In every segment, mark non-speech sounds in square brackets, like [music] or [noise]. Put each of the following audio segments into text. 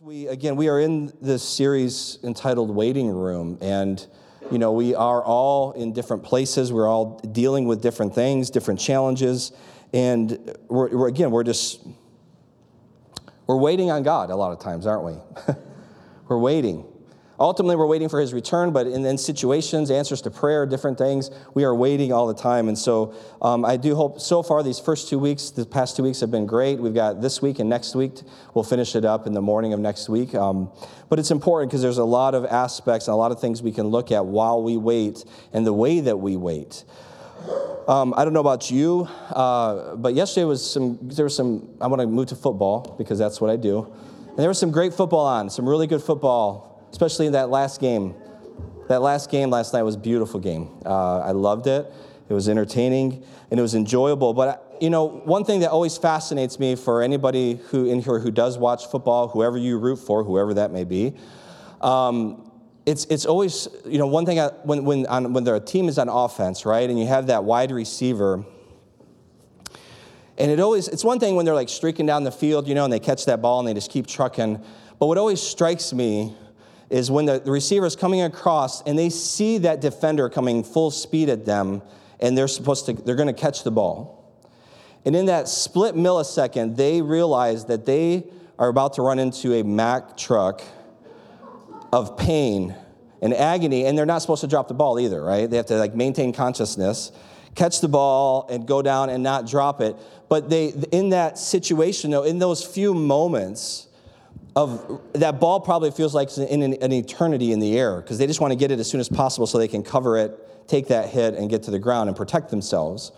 We again, we are in this series entitled Waiting Room, and you know, we are all in different places. We're all dealing with different things, different challenges, and we're, we're again, we're just we're waiting on God a lot of times, aren't we? [laughs] we're waiting. Ultimately, we're waiting for his return, but in, in, situations, answers to prayer, different things, we are waiting all the time. And so um, I do hope so far these first two weeks, the past two weeks have been great. We've got this week and next week. We'll finish it up in the morning of next week. Um, but it's important because there's a lot of aspects and a lot of things we can look at while we wait and the way that we wait. Um, I don't know about you, uh, but yesterday was some, there was some, I want to move to football because that's what I do. And there was some great football on, some really good football especially in that last game. That last game last night was a beautiful game. Uh, I loved it. It was entertaining and it was enjoyable. But you know, one thing that always fascinates me for anybody who in here who does watch football, whoever you root for, whoever that may be, um, it's, it's always, you know, one thing I, when, when, on, when the team is on offense, right, and you have that wide receiver, and it always, it's one thing when they're like streaking down the field, you know, and they catch that ball and they just keep trucking. But what always strikes me is when the, receiver is coming across and they see that defender coming full speed at them and they're supposed to they're going to catch the ball. And in that split millisecond they realize that they are about to run into a mack truck of pain and agony and they're not supposed to drop the ball either right? They have to like maintain consciousness catch the ball and go down and not drop it. But they in that situation though in those few moments of that ball probably feels like it's in an, an eternity in the air because they just want to get it as soon as possible so they can cover it, take that hit, and get to the ground and protect themselves.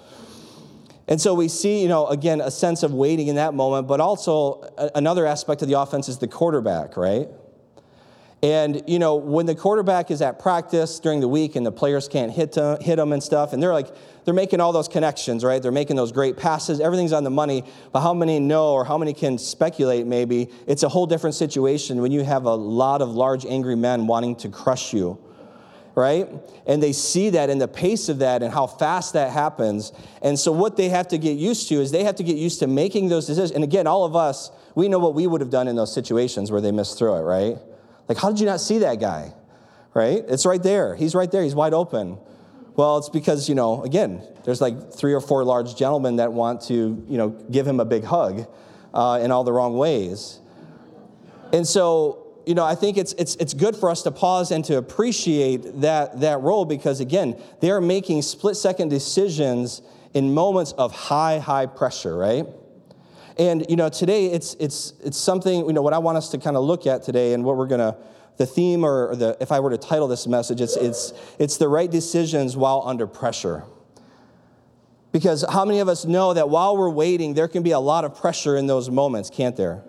And so we see, you know, again, a sense of waiting in that moment, but also another aspect of the offense is the quarterback, right? And, you know, when the quarterback is at practice during the week and the players can't hit, to, hit them and stuff, and they're like, they're making all those connections, right? They're making those great passes. Everything's on the money. But how many know or how many can speculate maybe? It's a whole different situation when you have a lot of large, angry men wanting to crush you, right? And they see that and the pace of that and how fast that happens. And so what they have to get used to is they have to get used to making those decisions. And again, all of us, we know what we would have done in those situations where they missed through it, right? Like, how did you not see that guy? Right? It's right there. He's right there. He's wide open. Well, it's because, you know, again, there's like three or four large gentlemen that want to, you know, give him a big hug uh, in all the wrong ways. And so, you know, I think it's, it's, it's good for us to pause and to appreciate that, that role because, again, they are making split second decisions in moments of high, high pressure, right? And, you know, today it's, it's, it's something, you know, what I want us to kind of look at today and what we're to, the theme or the, if I were to title this message, it's, it's, it's the right decisions while under pressure. Because how many of us know that while we're waiting, there can be a lot of pressure in those moments, can't there?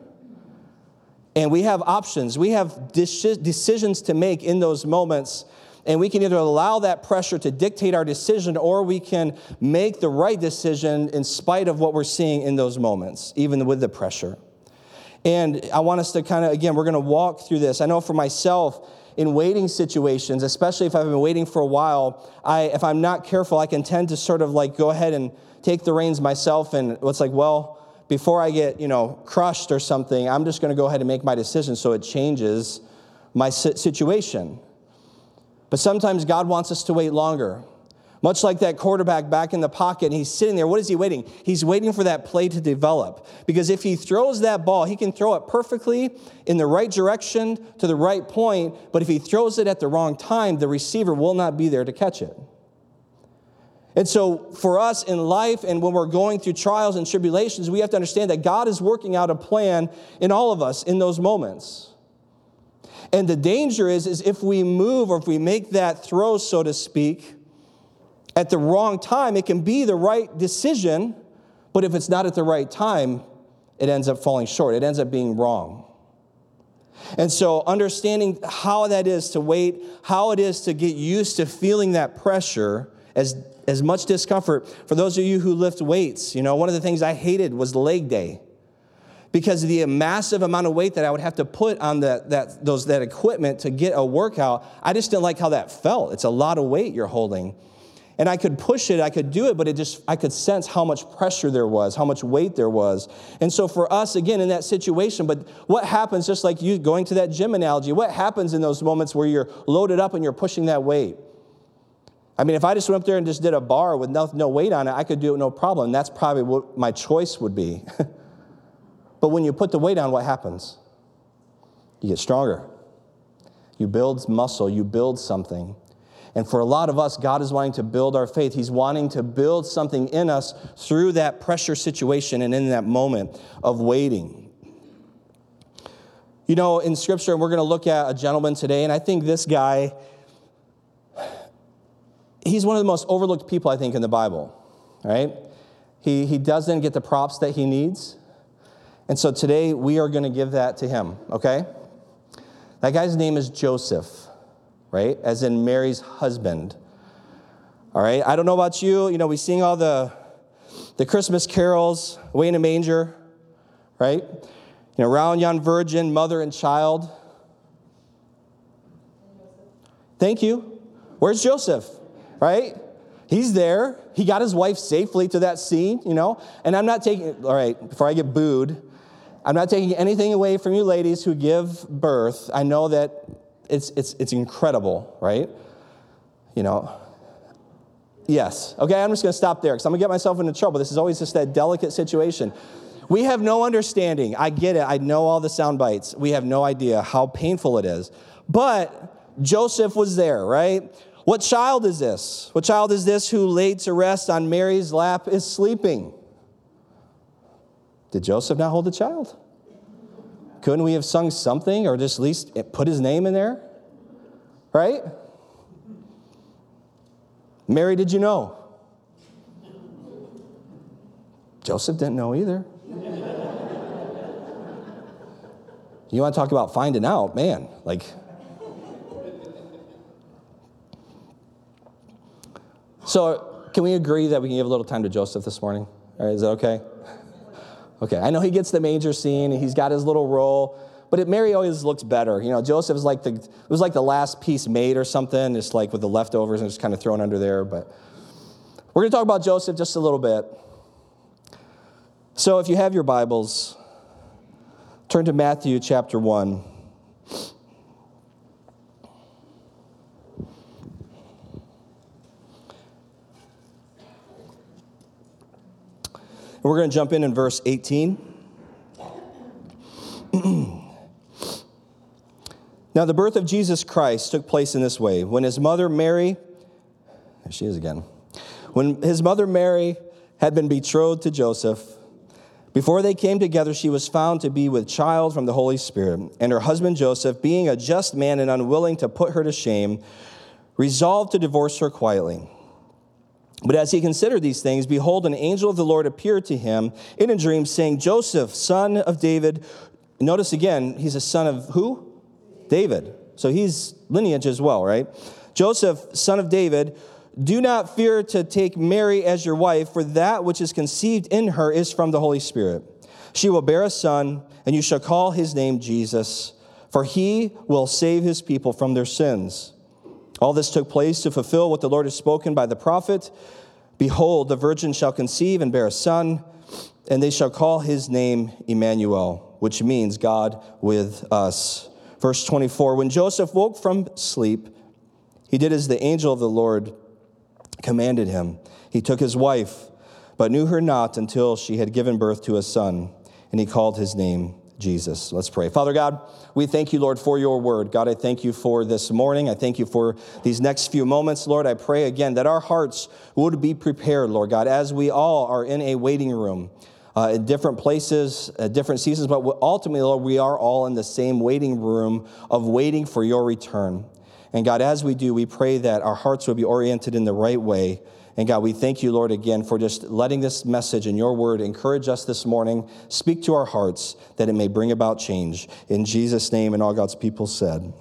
And we have options. We have decisions to make in those moments and we can either allow that pressure to dictate our decision or we can make the right decision in spite of what we're seeing in those moments, even with the pressure. And I want us to kind of, again, we're going to walk through this. I know for myself, in waiting situations, especially if I've been waiting for a while, I, if I'm not careful, I can tend to sort of like go ahead and take the reins myself. And it's like, well, before I get, you know, crushed or something, I'm just going to go ahead and make my decision so it changes my situation. But sometimes God wants us to wait longer. Much like that quarterback back in the pocket, and he's sitting there. What is he waiting? He's waiting for that play to develop. Because if he throws that ball, he can throw it perfectly in the right direction to the right point. But if he throws it at the wrong time, the receiver will not be there to catch it. And so, for us in life and when we're going through trials and tribulations, we have to understand that God is working out a plan in all of us in those moments. And the danger is, is if we move or if we make that throw, so to speak, at the wrong time, it can be the right decision, but if it's not at the right time, it ends up falling short. It ends up being wrong. And so, understanding how that is to wait, how it is to get used to feeling that pressure as, as much discomfort. For those of you who lift weights, you know, one of the things I hated was leg day because of the massive amount of weight that I would have to put on the, that, those, that equipment to get a workout. I just didn't like how that felt. It's a lot of weight you're holding. and I could push it, I could do it, but it just, I could sense how much pressure there was, how much weight there was. And so for us, again, in that situation, but what happens, just like you going to that gym analogy, what happens in those moments where you're loaded up and you're pushing that weight? I mean, if I just went up there and just did a bar with no, no weight on it, I could do it no problem. That's probably what my choice would be. [laughs] but when you put the weight on, what happens? You get stronger. You build muscle, you build something. And for a lot of us, God is wanting to build our faith. He's wanting to build something in us through that pressure situation and in that moment of waiting. You know, in Scripture, and we're going to look at a gentleman today, and I think this guy, he's one of the most overlooked people, I think, in the Bible, right? He, he doesn't get the props that he needs. And so today, we are going to give that to him, okay? That guy's name is Joseph right? As in Mary's husband. All right? I don't know about you. You know, we sing all the, the Christmas carols, way in a manger, right? You know, round yon virgin, mother and child. Thank you. Where's Joseph? Right? He's there. He got his wife safely to that scene, you know? And I'm not taking, all right, before I get booed, I'm not taking anything away from you ladies who give birth. I know that it's, it's, it's incredible, right? You know, yes. Okay, I'm just going to stop there because I'm going to get myself into trouble. This is always just that delicate situation. We have no understanding. I get it. I know all the sound bites. We have no idea how painful it is. But Joseph was there, right? What child is this? What child is this who laid to rest on Mary's lap is sleeping? Did Joseph not hold the child? Couldn't we have sung something or just at least put his name in there? Right? Mary, did you know? Joseph didn't know either. you want to talk about finding out, man, like. So, can we agree that we can give a little time to Joseph this morning? All right, is that okay? Okay, I know he gets the major scene, he's got his little role, but it, Mary always looks better. You know, Joseph is like the, it was like the last piece made or something, just like with the leftovers and just kind of thrown under there. But we're going to talk about Joseph just a little bit. So if you have your Bibles, turn to Matthew chapter 1. We're going to jump in in verse 18. [clears throat] now, the birth of Jesus Christ took place in this way. When his mother Mary, there she is again. When his mother Mary had been betrothed to Joseph, before they came together, she was found to be with child from the Holy Spirit. And her husband Joseph, being a just man and unwilling to put her to shame, resolved to divorce her quietly. But as he considered these things, behold, an angel of the Lord appeared to him in a dream, saying, Joseph, son of David. Notice again, he's a son of who? David. So he's lineage as well, right? Joseph, son of David, do not fear to take Mary as your wife, for that which is conceived in her is from the Holy Spirit. She will bear a son, and you shall call his name Jesus, for he will save his people from their sins. All this took place to fulfill what the Lord has spoken by the prophet Behold, the virgin shall conceive and bear a son, and they shall call his name Emmanuel, which means God with us. Verse 24 When Joseph woke from sleep, he did as the angel of the Lord commanded him. He took his wife, but knew her not until she had given birth to a son, and he called his name Jesus. Let's pray. Father God, we thank you, Lord, for your word. God, I thank you for this morning. I thank you for these next few moments. Lord, I pray again that our hearts would be prepared, Lord God, as we all are in a waiting room. Uh, in different places, at different seasons, but ultimately, Lord, we are all in the same waiting room of waiting for your return. And God, as we do, we pray that our hearts would be oriented in the right way and God, we thank you, Lord, again for just letting this message and your word encourage us this morning. Speak to our hearts that it may bring about change. In Jesus' name, and all God's people said,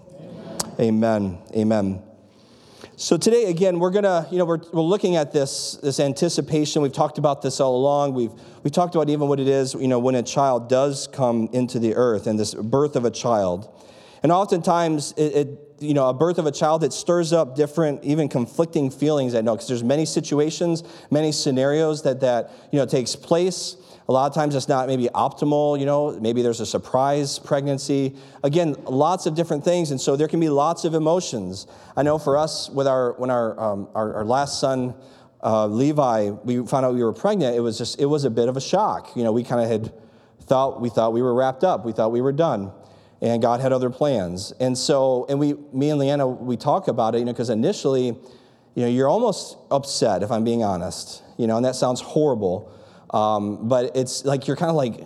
Amen. Amen. Amen. So today, again, we're gonna, you know, we're, we're looking at this, this anticipation. We've talked about this all along. We've, we've talked about even what it is, you know, when a child does come into the earth and this birth of a child. And oftentimes, it, it you know, a birth of a child, that stirs up different, even conflicting feelings. I know because there's many situations, many scenarios that that you know takes place. A lot of times it's not maybe optimal, you know, maybe there's a surprise pregnancy. Again, lots of different things, and so there can be lots of emotions. I know for us, with our when our um, our, our, last son uh, Levi, we found out we were pregnant. It was just it was a bit of a shock. You know, we kind of had thought we thought we were wrapped up, we thought we were done, and God had other plans. And so, and we, me and Leanna, we talk about it, you know, because initially, you know, you're almost upset if I'm being honest, you know, and that sounds horrible. Um, but it's like you're kind of like,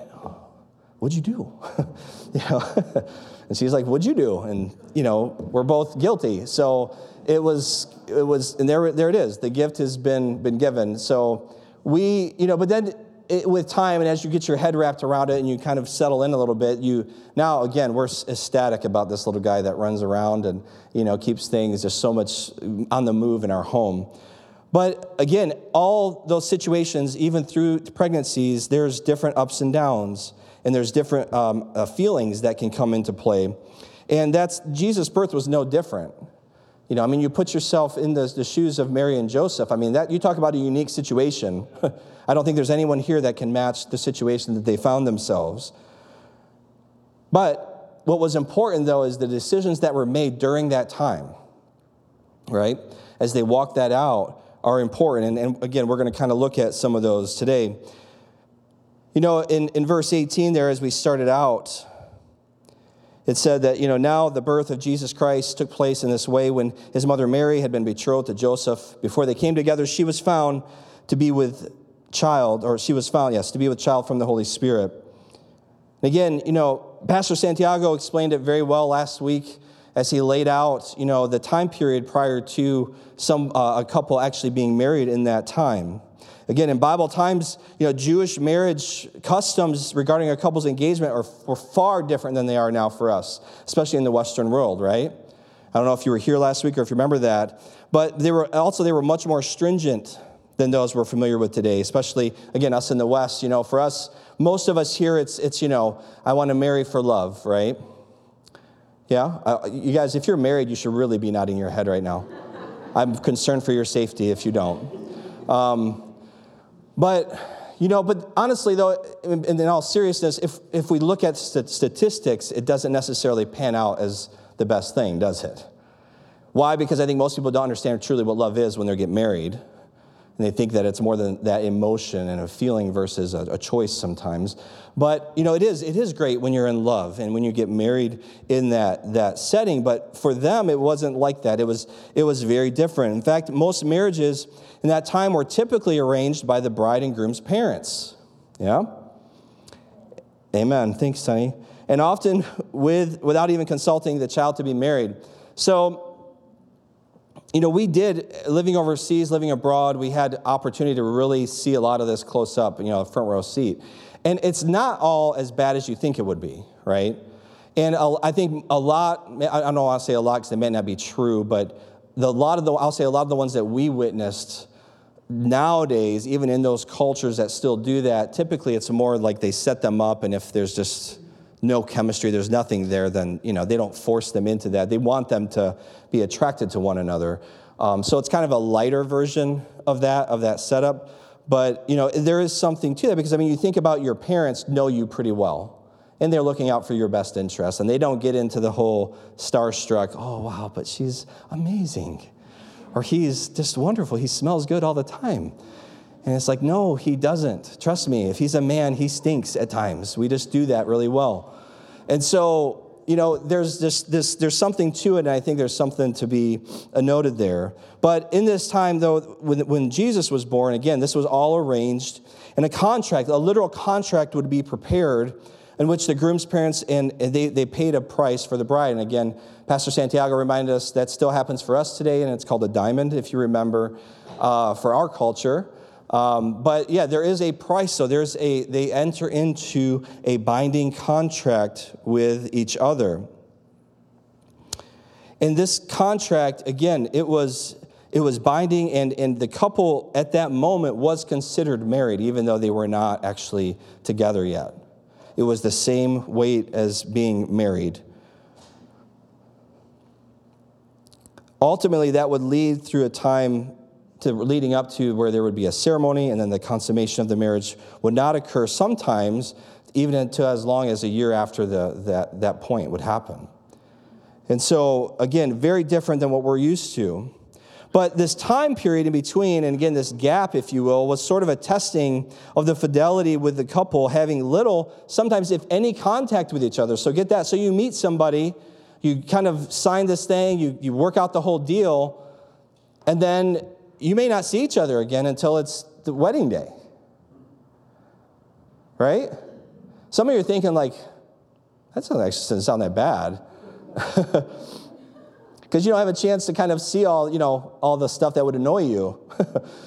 what'd you do? [laughs] you know, [laughs] and she's like, what'd you do? And you know, we're both guilty. So it was, it was, and there, there it is. The gift has been been given. So we, you know, but then it, with time and as you get your head wrapped around it and you kind of settle in a little bit, you now again we're ecstatic about this little guy that runs around and you know keeps things just so much on the move in our home. But again, all those situations, even through pregnancies, there's different ups and downs, and there's different um, uh, feelings that can come into play. And that's Jesus' birth was no different. You know, I mean, you put yourself in the, the shoes of Mary and Joseph. I mean, that you talk about a unique situation. [laughs] I don't think there's anyone here that can match the situation that they found themselves. But what was important, though, is the decisions that were made during that time, right? As they walked that out, are important. And, and again, we're going to kind of look at some of those today. You know, in, in verse 18 there, as we started out, it said that, you know, now the birth of Jesus Christ took place in this way when his mother Mary had been betrothed to Joseph. Before they came together, she was found to be with child, or she was found, yes, to be with child from the Holy Spirit. And again, you know, Pastor Santiago explained it very well last week as he laid out, you know, the time period prior to some uh, a couple actually being married in that time. Again, in Bible times, you know, Jewish marriage customs regarding a couple's engagement are, were far different than they are now for us, especially in the Western world, right? I don't know if you were here last week or if you remember that, but they were also they were much more stringent than those we're familiar with today, especially again us in the West. You know, for us, most of us here, it's it's you know, I want to marry for love, right? Yeah? You guys, if you're married, you should really be nodding your head right now. I'm concerned for your safety if you don't. Um, but, you know, but honestly, though, in, in all seriousness, if, if we look at st- statistics, it doesn't necessarily pan out as the best thing, does it? Why? Because I think most people don't understand truly what love is when they get married. And they think that it's more than that emotion and a feeling versus a, a, choice sometimes. But you know, it is it is great when you're in love and when you get married in that that setting. But for them, it wasn't like that. It was it was very different. In fact, most marriages in that time were typically arranged by the bride and groom's parents. Yeah. Amen. Thanks, Sonny. And often [laughs] with without even consulting the child to be married. So you know, we did, living overseas, living abroad, we had opportunity to really see a lot of this close up, you know, front row seat. And it's not all as bad as you think it would be, right? And I think a lot, I don't want to say a lot because it may not be true, but the, a lot of the, I'll say a lot of the ones that we witnessed nowadays, even in those cultures that still do that, typically it's more like they set them up, and if there's just no chemistry, there's nothing there, then, you know, they don't force them into that. They want them to be attracted to one another. Um, so it's kind of a lighter version of that, of that setup. But, you know, there is something to that because, I mean, you think about your parents know you pretty well and they're looking out for your best interest and they don't get into the whole starstruck, oh, wow, but she's amazing. Or he's just wonderful. He smells good all the time. And it's like, no, he doesn't. Trust me, if he's a man, he stinks at times. We just do that really well. And so, you know, there's this, this, there's something to it, and I think there's something to be noted there. But in this time, though, when, when Jesus was born, again, this was all arranged, and a contract, a literal contract would be prepared in which the groom's parents and, and they, they paid a price for the bride. And again, Pastor Santiago reminded us that still happens for us today, and it's called a diamond, if you remember, uh, for our culture. Um, but yeah, there is a price. So there's a they enter into a binding contract with each other. In this contract, again, it was it was binding, and, and the couple at that moment was considered married, even though they were not actually together yet. It was the same weight as being married. ultimately, that would lead through a time to leading up to where there would be a ceremony and then the consummation of the marriage would not occur sometimes even until as long as a year after the, that, that point would happen. And so, again, very different than what we're used to. But this time period in between, and again, this gap, if you will, was sort of a testing of the fidelity with the couple having little, sometimes if any, contact with each other. So get that. So you meet somebody, you kind of sign this thing, you, you work out the whole deal, and then you may not see each other again until it's the wedding day. Right? Some of you are thinking, like, that doesn't actually sound that bad. [laughs] because you don't have a chance to kind of see all, you know, all the stuff that would annoy you.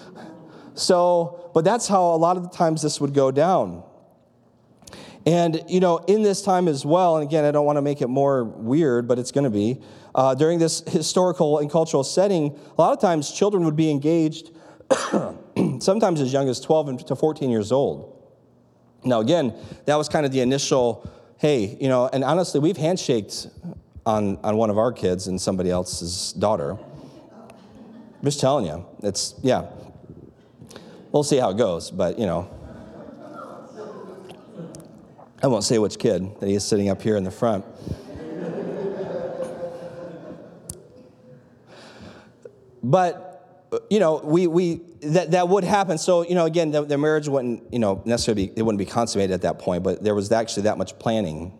[laughs] so, but that's how a lot of the times this would go down. And, you know, in this time as well, and again, I don't want to make it more weird, but it's going to be, uh, during this historical and cultural setting, a lot of times children would be engaged, [clears throat] sometimes as young as 12 to 14 years old. Now, again, that was kind of the initial, hey, you know, and honestly, we've handshaked on, on one of our kids and somebody else's daughter. I'm just telling you, it's, yeah. We'll see how it goes, but you know. I won't say which kid that he is sitting up here in the front. But, you know, we, we, that, that would happen. So, you know, again, the, the marriage wouldn't, you know, necessarily, be, it wouldn't be consummated at that point, but there was actually that much planning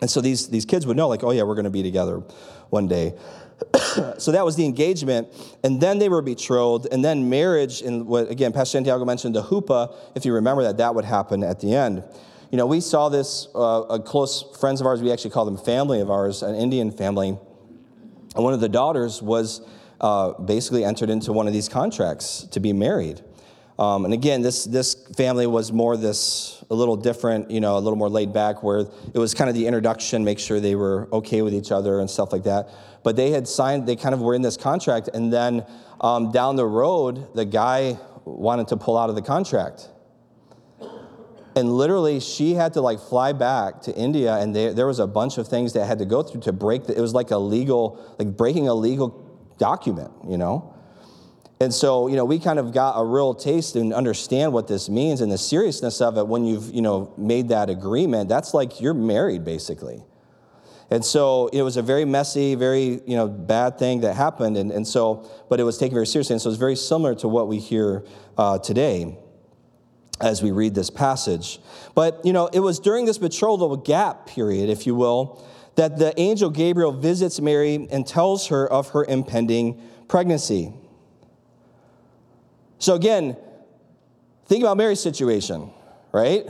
and so these, these kids would know, like, oh, yeah, we're going to be together one day. [coughs] so that was the engagement. And then they were betrothed. And then marriage, and what, again, Pastor Santiago mentioned the chuppah, if you remember that, that would happen at the end. You know, we saw this, uh, close friends of ours, we actually call them family of ours, an Indian family. And one of the daughters was uh, basically entered into one of these contracts to be married. Um, and again, this, this family was more this, a little different, you know, a little more laid back, where it was kind of the introduction, make sure they were okay with each other and stuff like that. But they had signed, they kind of were in this contract, and then um, down the road, the guy wanted to pull out of the contract. And literally, she had to like fly back to India, and they, there was a bunch of things that had to go through to break. The, it was like a legal, like breaking a legal document, you know. And so, you know, we kind of got a real taste and understand what this means and the seriousness of it when you've, you know, made that agreement. That's like you're married, basically. And so it was a very messy, very, you know, bad thing that happened. And, and so, but it was taken very seriously. And so it's very similar to what we hear uh, today as we read this passage. But, you know, it was during this betrothal gap period, if you will, that the angel Gabriel visits Mary and tells her of her impending pregnancy. So again, think about Mary's situation, right?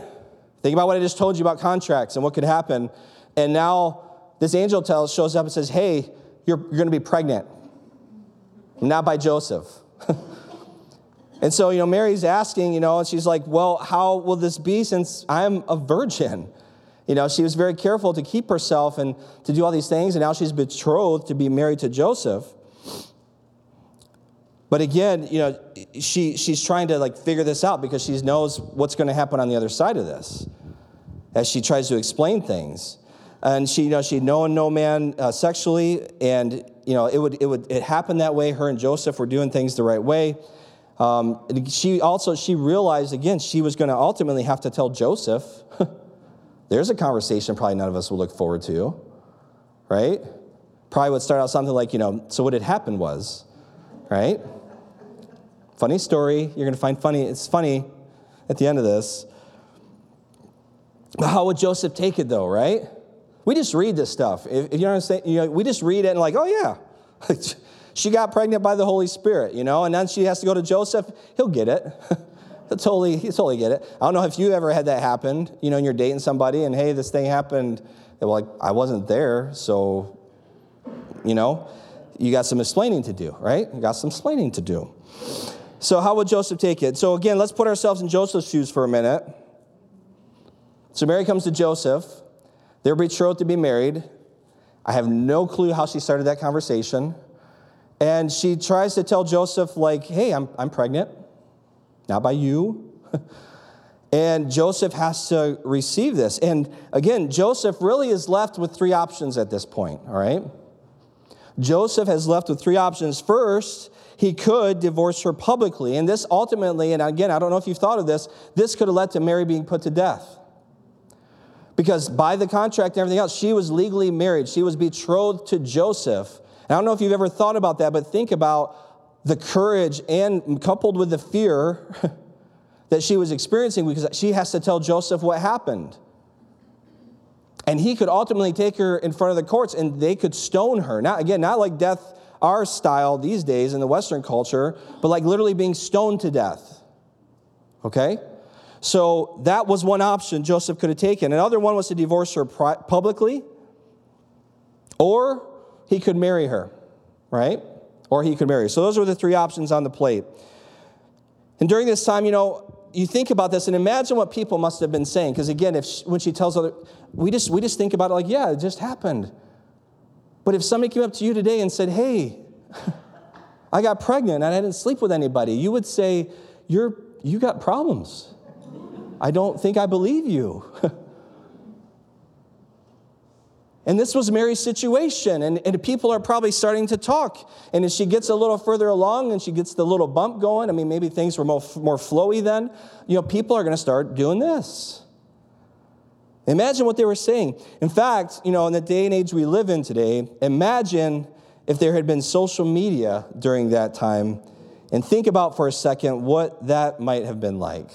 Think about what I just told you about contracts and what could happen. And now this angel tells, shows up and says, Hey, you're, you're going to be pregnant. Not by Joseph. [laughs] and so, you know, Mary's asking, you know, and she's like, Well, how will this be since I'm a virgin? You know, she was very careful to keep herself and to do all these things, and now she's betrothed to be married to Joseph. But again, you know, she, she's trying to like figure this out because she knows what's going to happen on the other side of this as she tries to explain things. And she, you know, she'd known no man uh, sexually, and you know, it would, it would, it happened that way. Her and Joseph were doing things the right way. Um, she also, she realized again, she was going to ultimately have to tell Joseph. [laughs] There's a conversation probably none of us will look forward to, right? Probably would start out something like, you know, so what had happened was, right? Funny story. You're going to find funny. It's funny at the end of this. But how would Joseph take it though, right? We just read this stuff. If, if you understand, you know, we just read it and like, oh yeah, [laughs] she got pregnant by the Holy Spirit, you know, and then she has to go to Joseph. He'll get it. [laughs] totally, he'll totally get it. I don't know if you ever had that happen, you know, and you're dating somebody and hey, this thing happened. They're like, I wasn't there, so, you know, you got some explaining to do, right? You got some explaining to do. So, how would Joseph take it? So, again, let's put ourselves in Joseph's shoes for a minute. So, Mary comes to Joseph. They're betrothed to be married. I have no clue how she started that conversation. And she tries to tell Joseph, like, hey, I'm, I'm pregnant, not by you. [laughs] and Joseph has to receive this. And again, Joseph really is left with three options at this point, all right? Joseph has left with three options. First, he could divorce her publicly. And this ultimately, and again, I don't know if you've thought of this, this could have led to Mary being put to death. Because by the contract and everything else, she was legally married. She was betrothed to Joseph. And I don't know if you've ever thought about that, but think about the courage and coupled with the fear [laughs] that she was experiencing because she has to tell Joseph what happened. And he could ultimately take her in front of the courts and they could stone her. Not again, not like death our style these days in the Western culture, but like literally being stoned to death. Okay? So that was one option Joseph could have taken. Another one was to divorce her publicly, or he could marry her, right? Or he could marry. So those were the three options on the plate. And during this time, you know, you think about this and imagine what people must have been saying. Because again, if she, when she tells other, we just we just think about it like, yeah, it just happened. But if somebody came up to you today and said, hey, [laughs] I got pregnant and I didn't sleep with anybody, you would say, you're you got problems. I don't think I believe you. [laughs] and this was Mary's situation, and, and people are probably starting to talk. And as she gets a little further along and she gets the little bump going, I mean, maybe things were more, more flowy then, you know, people are going to start doing this. Imagine what they were saying. In fact, you know, in the day and age we live in today, imagine if there had been social media during that time, and think about for a second what that might have been like.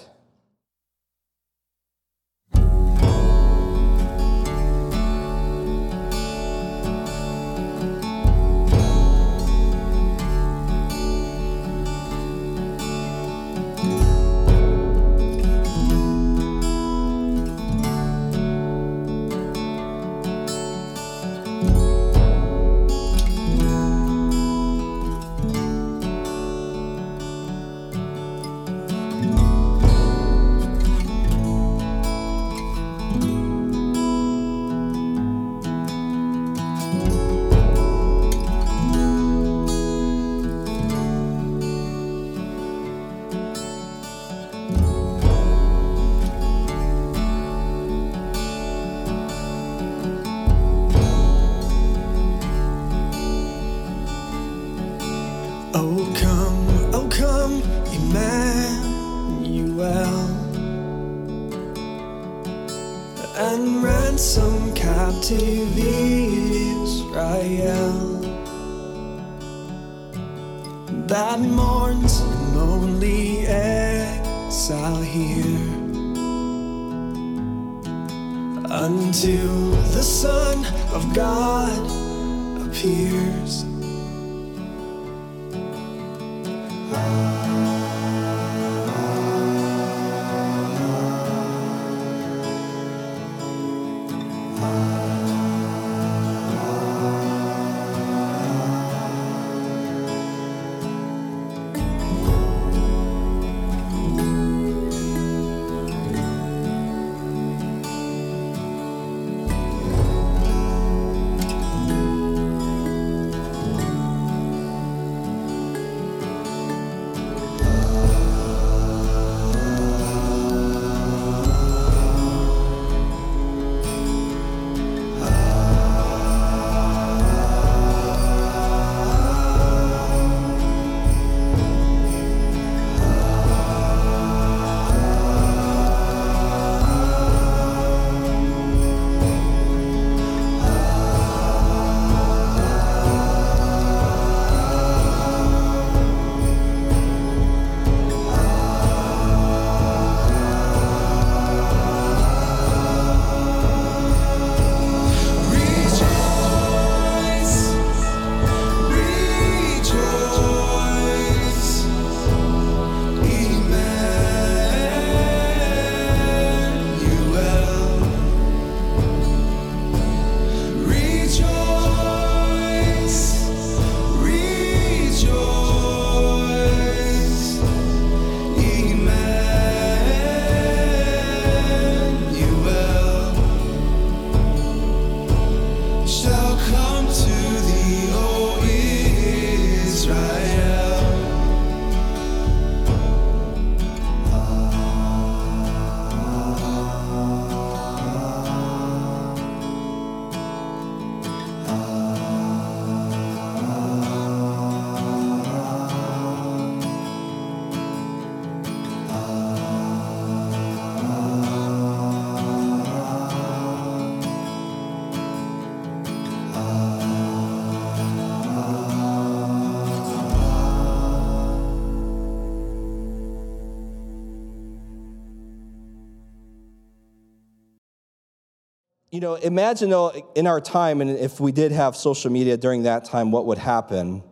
You know, imagine though in our time, and if we did have social media during that time, what would happen?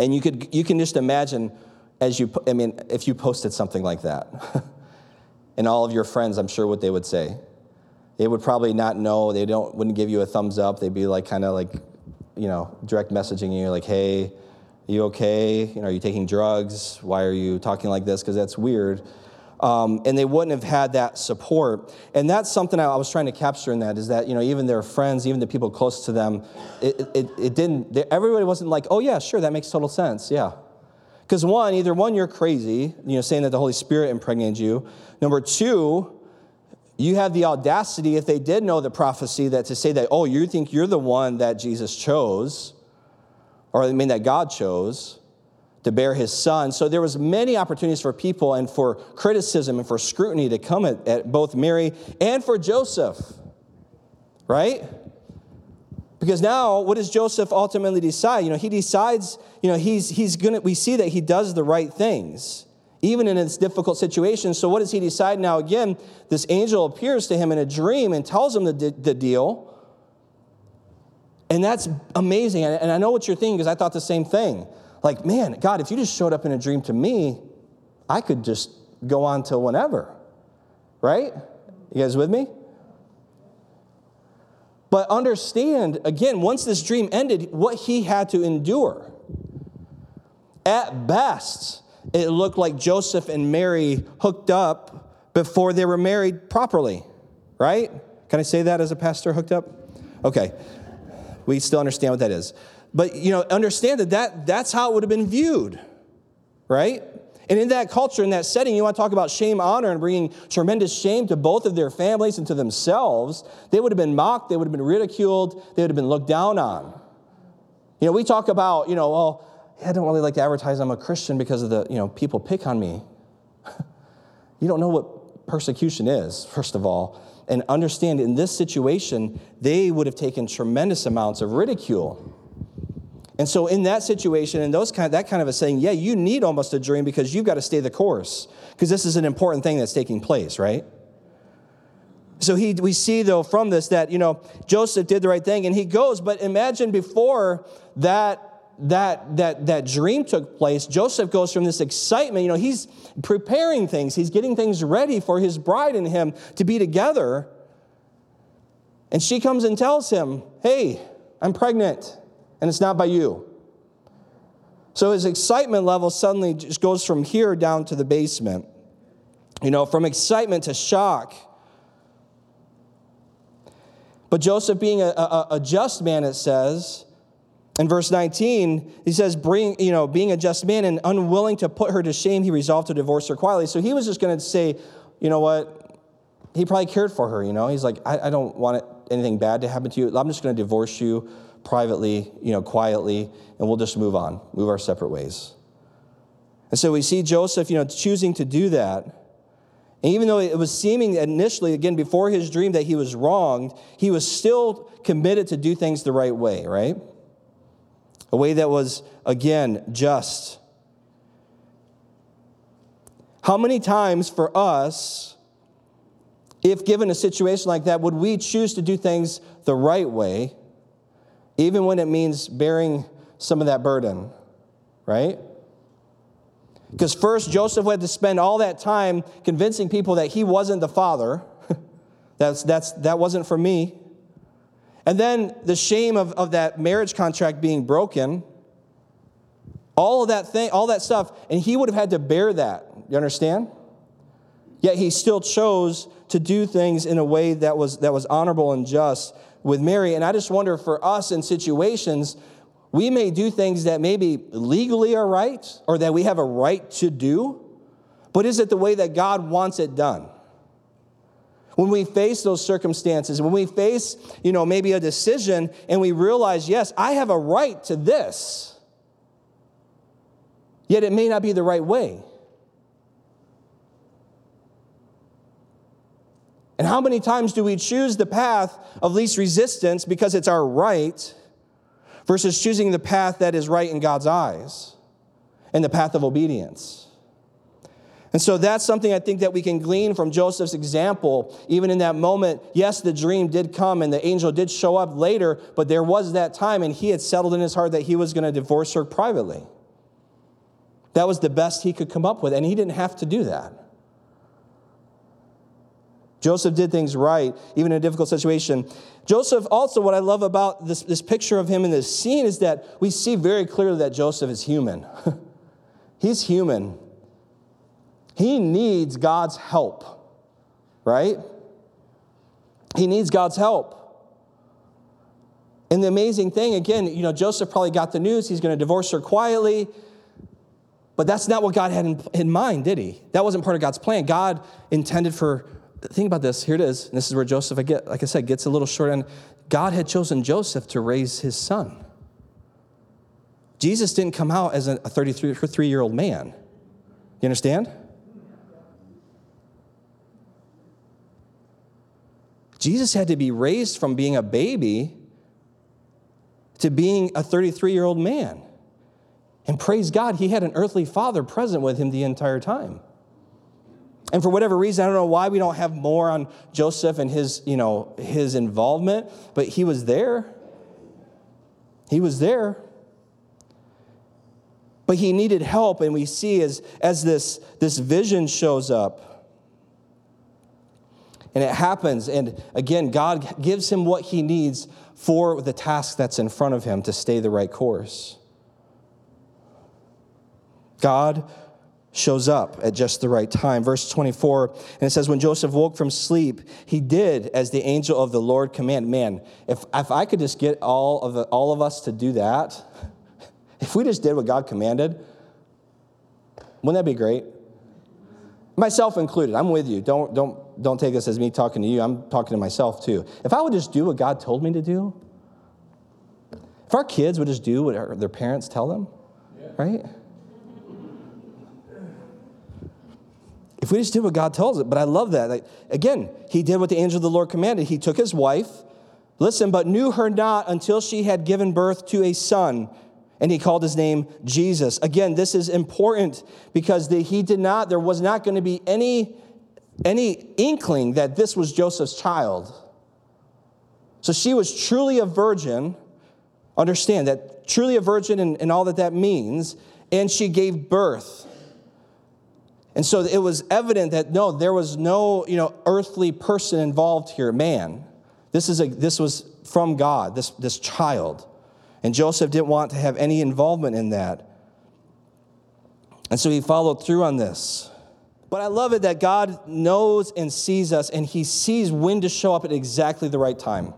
And you could you can just imagine as you I mean, if you posted something like that, [laughs] and all of your friends, I'm sure what they would say. They would probably not know. They don't wouldn't give you a thumbs up. They'd be like kind of like, you know, direct messaging you like, "Hey, you okay? You know, are you taking drugs? Why are you talking like this? Because that's weird." Um, and they wouldn't have had that support. And that's something I was trying to capture in that is that, you know, even their friends, even the people close to them, it, it, it didn't, everybody wasn't like, oh, yeah, sure, that makes total sense, yeah. Because one, either one, you're crazy, you know, saying that the Holy Spirit impregnated you. Number two, you have the audacity, if they did know the prophecy, that to say that, oh, you think you're the one that Jesus chose, or I mean that God chose to bear his son. So there was many opportunities for people and for criticism and for scrutiny to come at, at both Mary and for Joseph. Right? Because now, what does Joseph ultimately decide? You know, he decides, you know, he's, he's gonna, we see that he does the right things, even in this difficult situation. So, what does he decide now? Again, this angel appears to him in a dream and tells him the, the deal. And that's amazing. And I know what you're thinking because I thought the same thing. Like, man, God, if you just showed up in a dream to me, I could just go on till whenever. Right? You guys with me? But understand, again, once this dream ended, what he had to endure. At best, it looked like Joseph and Mary hooked up before they were married properly, right? Can I say that as a pastor, hooked up? Okay. We still understand what that is. But you know, understand that, that that's how it would have been viewed, right? And in that culture, in that setting, you want to talk about shame, honor, and bringing tremendous shame to both of their families and to themselves. They would have been mocked, they would have been ridiculed, they would have been looked down on. You know, we talk about, you know, well, I don't really like to advertise I'm a Christian because of the, you know, people pick on me. [laughs] you don't know what persecution is, first of all. And understand in this situation, they would have taken tremendous amounts of ridicule. And so, in that situation, and those kind, that kind of a saying, yeah, you need almost a dream because you've got to stay the course because this is an important thing that's taking place, right? So he, we see though from this that you know Joseph did the right thing and he goes. But imagine before that that that that dream took place, Joseph goes from this excitement. You know he's preparing things, he's getting things ready for his bride and him to be together. And she comes and tells him, "Hey, I'm pregnant." And it's not by you. So his excitement level suddenly just goes from here down to the basement. You know, from excitement to shock. But Joseph, being a, a, a, just man, it says, in verse 19, he says, Bring, you know, being a just man and unwilling to put her to shame, he resolved to divorce her quietly. So he was just going to say, you know what? He probably cared for her, you know? He's like, I, I don't want anything bad to happen to you. I'm just going to divorce you privately, you know, quietly, and we'll just move on, move our separate ways. And so we see Joseph, you know, choosing to do that. And even though it was seeming initially, again, before his dream that he was wronged, he was still committed to do things the right way, right? A way that was, again, just. How many times for us, if given a situation like that, would we choose to do things the right way even when it means bearing some of that burden, right? Because first, Joseph had to spend all that time convincing people that he wasn't the father. [laughs] that's, that's, that wasn't for me. And then the shame of, of that marriage contract being broken. All of that thing, all that stuff, and he would have had to bear that. You understand? Yet he still chose to do things in a way that was, that was honorable and just with Mary. And I just wonder for us in situations, we may do things that maybe legally are right or that we have a right to do, but is it the way that God wants it done? When we face those circumstances, when we face, you know, maybe a decision and we realize, yes, I have a right to this, yet it may not be the right way. And how many times do we choose the path of least resistance because it's our right versus choosing the path that is right in God's eyes and the path of obedience? And so that's something I think that we can glean from Joseph's example. Even in that moment, yes, the dream did come and the angel did show up later, but there was that time and he had settled in his heart that he was going to divorce her privately. That was the best he could come up with, and he didn't have to do that. Joseph did things right, even in a difficult situation. Joseph, also, what I love about this, this picture of him in this scene is that we see very clearly that Joseph is human. [laughs] He's human. He needs God's help, right? He needs God's help. And the amazing thing, again, you know, Joseph probably got the news he's going to divorce her quietly. But that's not what God had in, in, mind, did he? That wasn't part of God's plan. God intended for, think about this, here it is. And this is where Joseph, I get, like I said, gets a little short end. God had chosen Joseph to raise his son. Jesus didn't come out as a 33 year old man. You understand? Jesus had to be raised from being a baby to being a 33 year old man. And praise God, he had an earthly father present with him the entire time. And for whatever reason, I don't know why we don't have more on Joseph and his, you know, his involvement, but he was there. He was there. But he needed help, and we see as, as this, this vision shows up and it happens. And again, God gives him what he needs for the task that's in front of him to stay the right course. God shows up at just the right time. Verse 24, and it says, When Joseph woke from sleep, he did as the angel of the Lord commanded. Man, if, if I could just get all of, the, all of us to do that, [laughs] if we just did what God commanded, wouldn't that be great? Myself included, I'm with you. Don't, don't don't take this as me talking to you. I'm talking to myself too. If I would just do what God told me to do, if our kids would just do what their parents tell them, yeah. right? If we just did what God tells it, but I love that. Like, again, he did what the angel of the Lord commanded. He took his wife, listen, but knew her not until she had given birth to a son and he called his name Jesus. Again, this is important because the, he did not, there was not going to be any any inkling that this was Joseph's child. So she was truly a virgin. Understand that truly a virgin and, and all that that means. And she gave birth. And so it was evident that no, there was no you know, earthly person involved here, man. This, is a, this was from God, this, this child. And Joseph didn't want to have any involvement in that. And so he followed through on this. But I love it that God knows and sees us, and He sees when to show up at exactly the right time.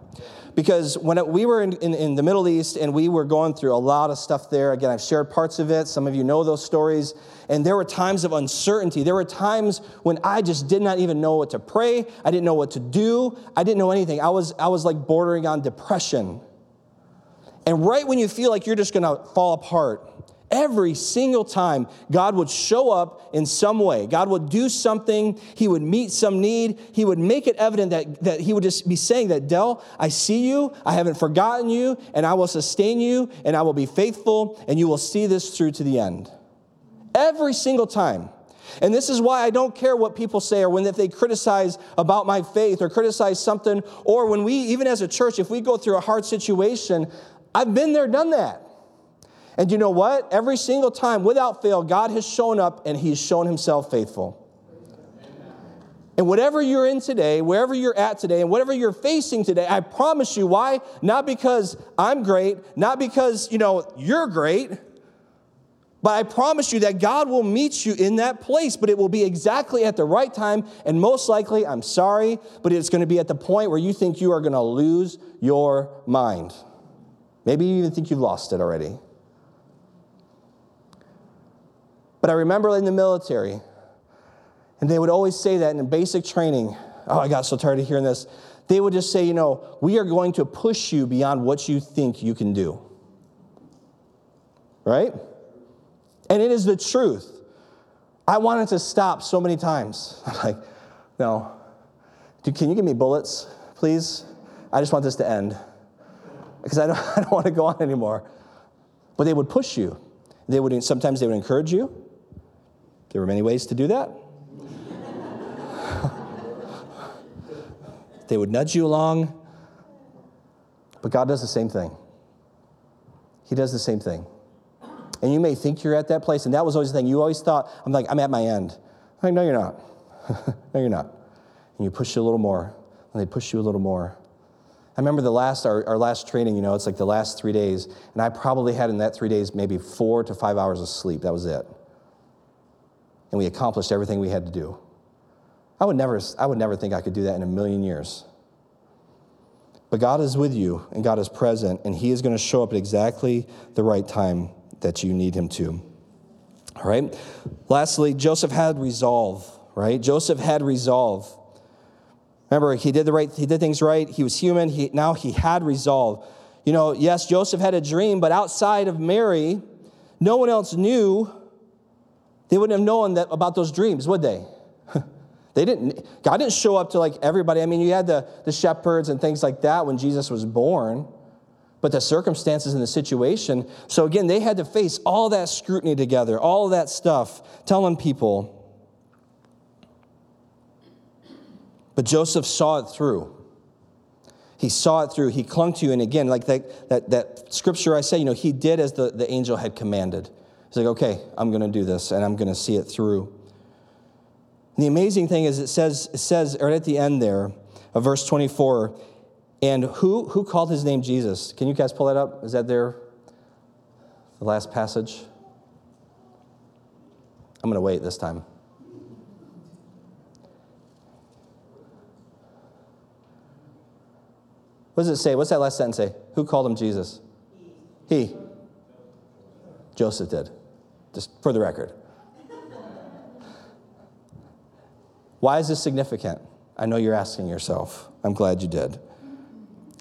Because when we were in, in, in, the Middle East and we were going through a lot of stuff there, again, I've shared parts of it. Some of you know those stories. And there were times of uncertainty. There were times when I just did not even know what to pray. I didn't know what to do. I didn't know anything. I was, I was like bordering on depression. And right when you feel like you're just going to fall apart, Every single time, God would show up in some way. God would do something. He would meet some need. He would make it evident that, that He would just be saying that, Dell, I see you. I haven't forgotten you, and I will sustain you, and I will be faithful, and you will see this through to the end. Every single time. And this is why I don't care what people say or when if they criticize about my faith or criticize something, or when we, even as a church, if we go through a hard situation, I've been there, done that. And you know what? Every single time, without fail, God has shown up and He's shown Himself faithful. And whatever you're in today, wherever you're at today, and whatever you're facing today, I promise you, why? Not because I'm great, not because, you know, you're great, but I promise you that God will meet you in that place, but it will be exactly at the right time. And most likely, I'm sorry, but it's going to be at the point where you think you are going to lose your mind. Maybe you even think you've lost it already. But I remember in the military, and they would always say that in basic training. Oh, I got so tired of hearing this. They would just say, you know, we are going to push you beyond what you think you can do. Right? And it is the truth. I wanted to stop so many times. [laughs] I'm like, no. Dude, can you give me bullets, please? I just want this to end. Because I don't, [laughs] I don't want to go on anymore. But they would push you. They would sometimes they would encourage you. There were many ways to do that. they would nudge you along, but God does the same thing. He does the same thing. And you may think you're at that place, and that was always the thing. You always thought, I'm like, I'm at my end. I'm like, no, you're not. [laughs] no, you're not. And you push you a little more, and they push you a little more. I remember the last our, our last training, you know, it's like the last three days, and I probably had in that three days maybe four to five hours of sleep. That was it. And we accomplished everything we had to do. I would never, I would never think I could do that in a million years. But God is with you, and God is present, and He is going to show up at exactly the right time that you need Him to. All right? Lastly, Joseph had resolve, right? Joseph had resolve. Remember, he did the right, he did things right. He was human. He, now he had resolve. You know, yes, Joseph had a dream, but outside of Mary, no one else knew. They wouldn't have known that about those dreams, would they? [laughs] they didn't. God didn't show up to like everybody. I mean, you had the, the shepherds and things like that when Jesus was born, but the circumstances and the situation. So again, they had to face all that scrutiny together, all that stuff, telling people. But Joseph saw it through. He saw it through. He clung to you. And again, like that, that, that scripture I say, you know, he did as the, the angel had commanded. He's like, okay, I'm going to do this and I'm going to see it through. And the amazing thing is, it says, it says right at the end there of verse 24, and who, who called his name Jesus? Can you guys pull that up? Is that there? The last passage? I'm going to wait this time. What does it say? What's that last sentence say? Who called him Jesus? He. Joseph did, just for the record. Why is this significant? I know you're asking yourself. I'm glad you did.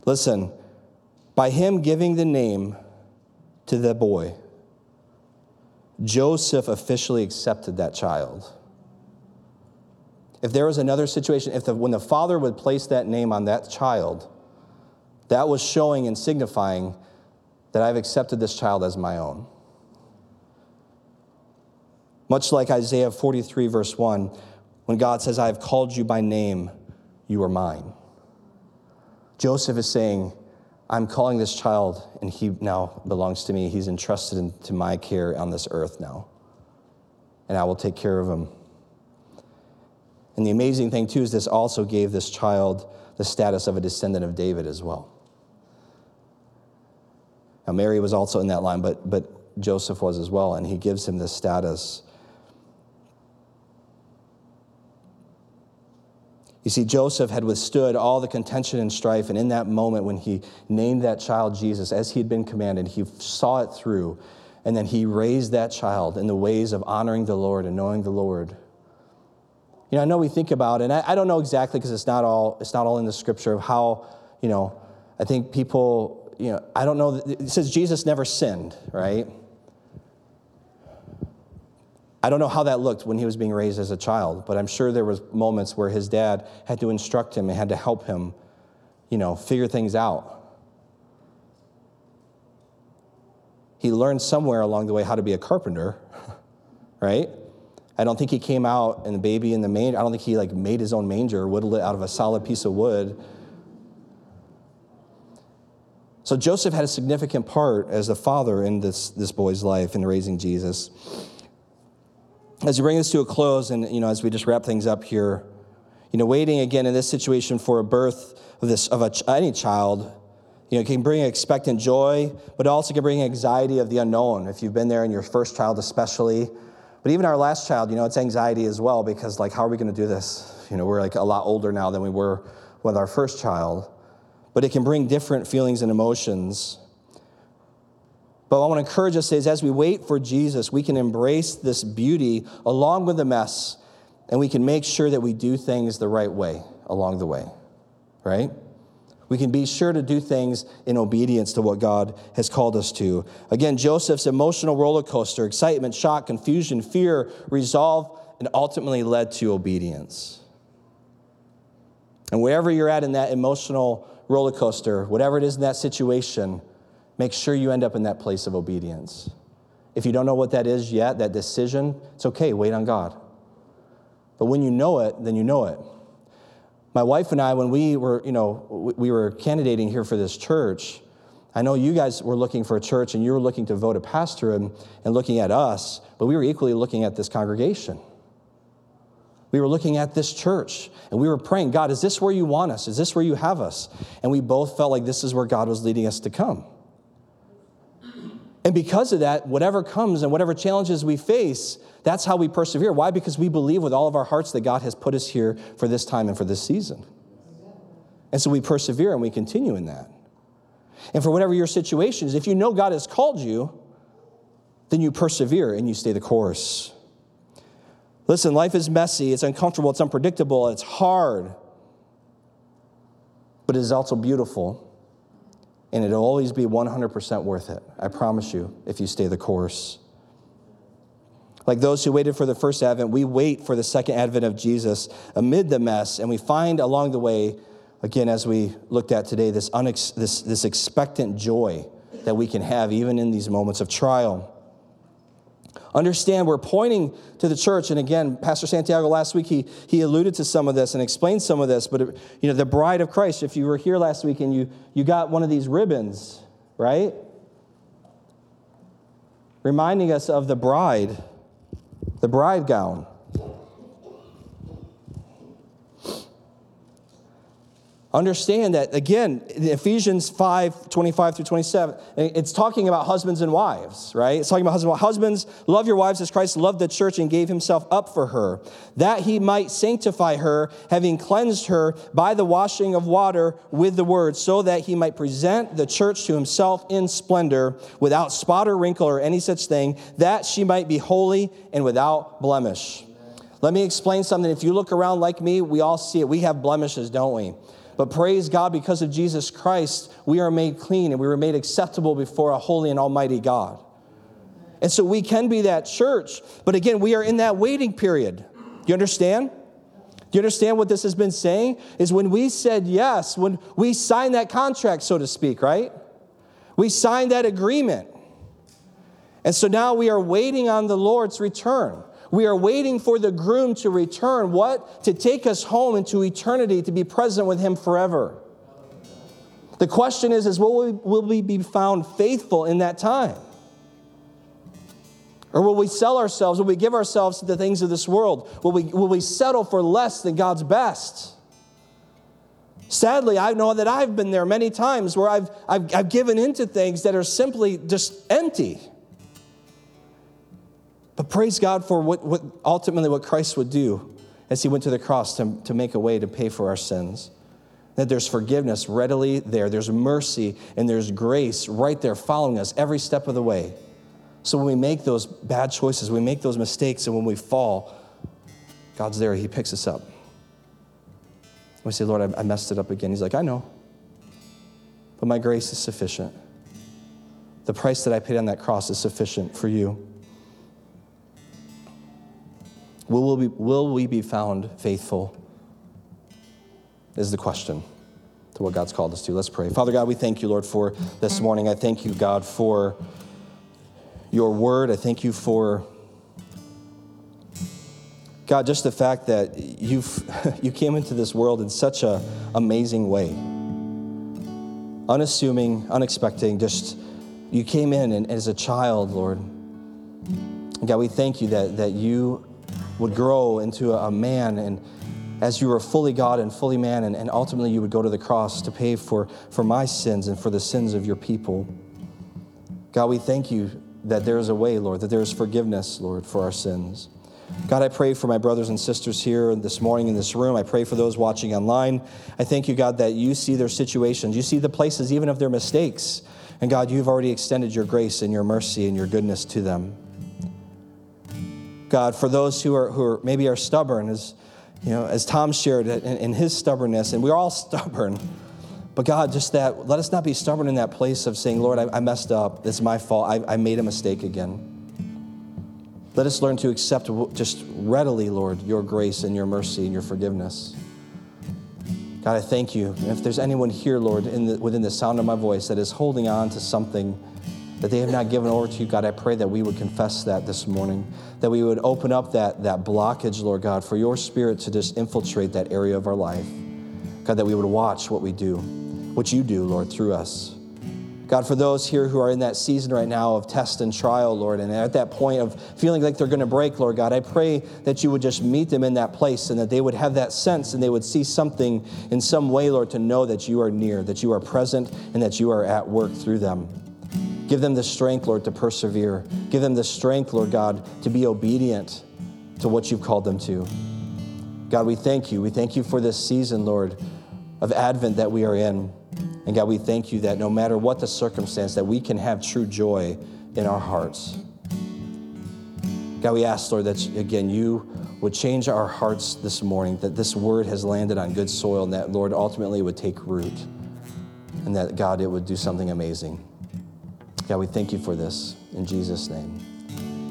Listen, by him giving the name to the boy, Joseph officially accepted that child. If there was another situation, if the, when the father would place that name on that child, that was showing and signifying that I've accepted this child as my own. Much like Isaiah 43, verse 1, when God says, I have called you by name, you are mine. Joseph is saying, I'm calling this child, and he now belongs to me. He's entrusted into my care on this earth now, and I will take care of him. And the amazing thing, too, is this also gave this child the status of a descendant of David as well. Now, Mary was also in that line, but, but Joseph was as well, and he gives him this status. You see, Joseph had withstood all the contention and strife, and in that moment when he named that child Jesus, as he had been commanded, he saw it through, and then he raised that child in the ways of honoring the Lord and knowing the Lord. You know, I know we think about and I, I don't know exactly because it's not all it's not all in the scripture of how, you know, I think people you know, I don't know, it says Jesus never sinned, right? I don't know how that looked when he was being raised as a child, but I'm sure there was moments where his dad had to instruct him and had to help him, you know, figure things out. He learned somewhere along the way how to be a carpenter, [laughs] right? I don't think he came out and the baby in the manger. I don't think he like made his own manger, whittled it out of a solid piece of wood so Joseph had a significant part as a father in this, this boy's life in raising Jesus. As we bring this to a close, and you know, as we just wrap things up here, you know, waiting again in this situation for a birth of this of a, any child, you know, can bring expectant joy, but also can bring anxiety of the unknown. If you've been there in your first child, especially, but even our last child, you know, it's anxiety as well because like, how are we going to do this? You know, we're like a lot older now than we were with our first child but it can bring different feelings and emotions. But I want to encourage us is as we wait for Jesus, we can embrace this beauty along with the mess, and we can make sure that we do things the right way along the way, right? We can be sure to do things in obedience to what God has called us to. Again, Joseph's emotional roller coaster, excitement, shock, confusion, fear, resolve, and ultimately led to obedience. And wherever you're at in that emotional roller coaster, whatever it is in that situation, make sure you end up in that place of obedience. If you don't know what that is yet, that decision, it's okay, wait on God. But when you know it, then you know it. my wife and I, when we were, you know, we were candidating here for this church, I know you guys were looking for a church and you were looking to vote a pastor and, and looking at us, but we were equally looking at this congregation. We were looking at this church and we were praying, God, is this where you want us? Is this where you have us? And we both felt like this is where God was leading us to come. And because of that, whatever comes and whatever challenges we face, that's how we persevere. Why? Because we believe with all of our hearts that God has put us here for this time and for this season. And so we persevere and we continue in that. And for whatever your situation is, if you know God has called you, then you persevere and you stay the course. Listen, life is messy, it's uncomfortable, it's unpredictable, it's hard, but it is also beautiful. And it'll always be 100% worth it. I promise you, if you stay the course. Like those who waited for the first advent, we wait for the second advent of Jesus amid the mess, and we find along the way, again, as we looked at today, this, unex- this, this expectant joy that we can have even in these moments of trial. Understand, we're pointing to the church, and again, Pastor Santiago last week he, he alluded to some of this and explained some of this. But you know, the bride of Christ. If you were here last week and you you got one of these ribbons, right, reminding us of the bride, the bride gown. Understand that, again, Ephesians 5 25 through 27, it's talking about husbands and wives, right? It's talking about husbands. Husbands, love your wives as Christ loved the church and gave himself up for her, that he might sanctify her, having cleansed her by the washing of water with the word, so that he might present the church to himself in splendor, without spot or wrinkle or any such thing, that she might be holy and without blemish. Let me explain something. If you look around like me, we all see it. We have blemishes, don't we? But praise God, because of Jesus Christ, we are made clean and we were made acceptable before a holy and almighty God. And so we can be that church. But again, we are in that waiting period. Do you understand? Do you understand what this has been saying? Is when we said yes, when we signed that contract, so to speak, right? We signed that agreement. And so now we are waiting on the Lord's return. We are waiting for the groom to return. What? To take us home into eternity to be present with him forever. The question is, is will we, will we be found faithful in that time? Or will we sell ourselves? Will we give ourselves to the things of this world? Will we, will we settle for less than God's best? Sadly, I know that I've been there many times where I've, I've, I've given into things that are simply just empty. But praise God for what, what ultimately what Christ would do as he went to the cross to, to make a way to pay for our sins. That there's forgiveness readily there, there's mercy, and there's grace right there following us every step of the way. So when we make those bad choices, we make those mistakes, and when we fall, God's there, He picks us up. We say, Lord, I messed it up again. He's like, I know, but my grace is sufficient. The price that I paid on that cross is sufficient for you. Will we, be, will we be found faithful? Is the question to what God's called us to. Let's pray. Father God, we thank you, Lord, for this morning. I thank you, God, for your word. I thank you for, God, just the fact that you've, [laughs] you came into this world in such an amazing way. Unassuming, unexpected, just you came in and as a child, Lord. God, we thank you that, that you would grow into a man and as you were fully God and fully man, and, and ultimately you would go to the cross to pay for, for my sins and for the sins of your people. God, we thank you that there is a way, Lord, that there is forgiveness, Lord, for our sins. God, I pray for my brothers and sisters here this morning in this room. I pray for those watching online. I thank you, God, that you see their situations. You see the places, even of their mistakes. And God, you've already extended your grace and your mercy and your goodness to them. God, for those who are, who are maybe are stubborn, as, you know, as Tom shared in, in his stubbornness, and we're all [laughs] stubborn. But God, just that, let us not be stubborn in that place of saying, Lord, I, I messed up. It's my fault. I, I made a mistake again. Let us learn to accept just readily, Lord, your grace and your mercy and your forgiveness. God, I thank you. And if there's anyone here, Lord, the, within the sound of my voice that is holding on to something that they have not given over to you, God, I pray that we would confess that this morning, that we would open up that, that blockage, Lord God, for your spirit to just infiltrate that area of our life. God, that we would watch what we do, what you do, Lord, through us. God, for those here who are in that season right now of test and trial, Lord, and at that point of feeling like they're going to break, Lord God, I pray that you would just meet them in that place and that they would have that sense and they would see something in some way, Lord, to know that you are near, that you are present, and that you are at work through them. Give them the strength, Lord, to persevere. Give them the strength, Lord God, to be obedient to what you've called them to. God, we thank you. We thank you for this season, Lord, of Advent that we are in. And God, we thank you that no matter what the circumstance, that we can have true joy in our hearts. God, we ask, Lord, that again, you would change our hearts this morning, that this word has landed on good soil, and that, Lord, ultimately would take root, and that, God, it would do something amazing. God, we thank you for this. In Jesus' name,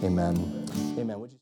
amen. Amen.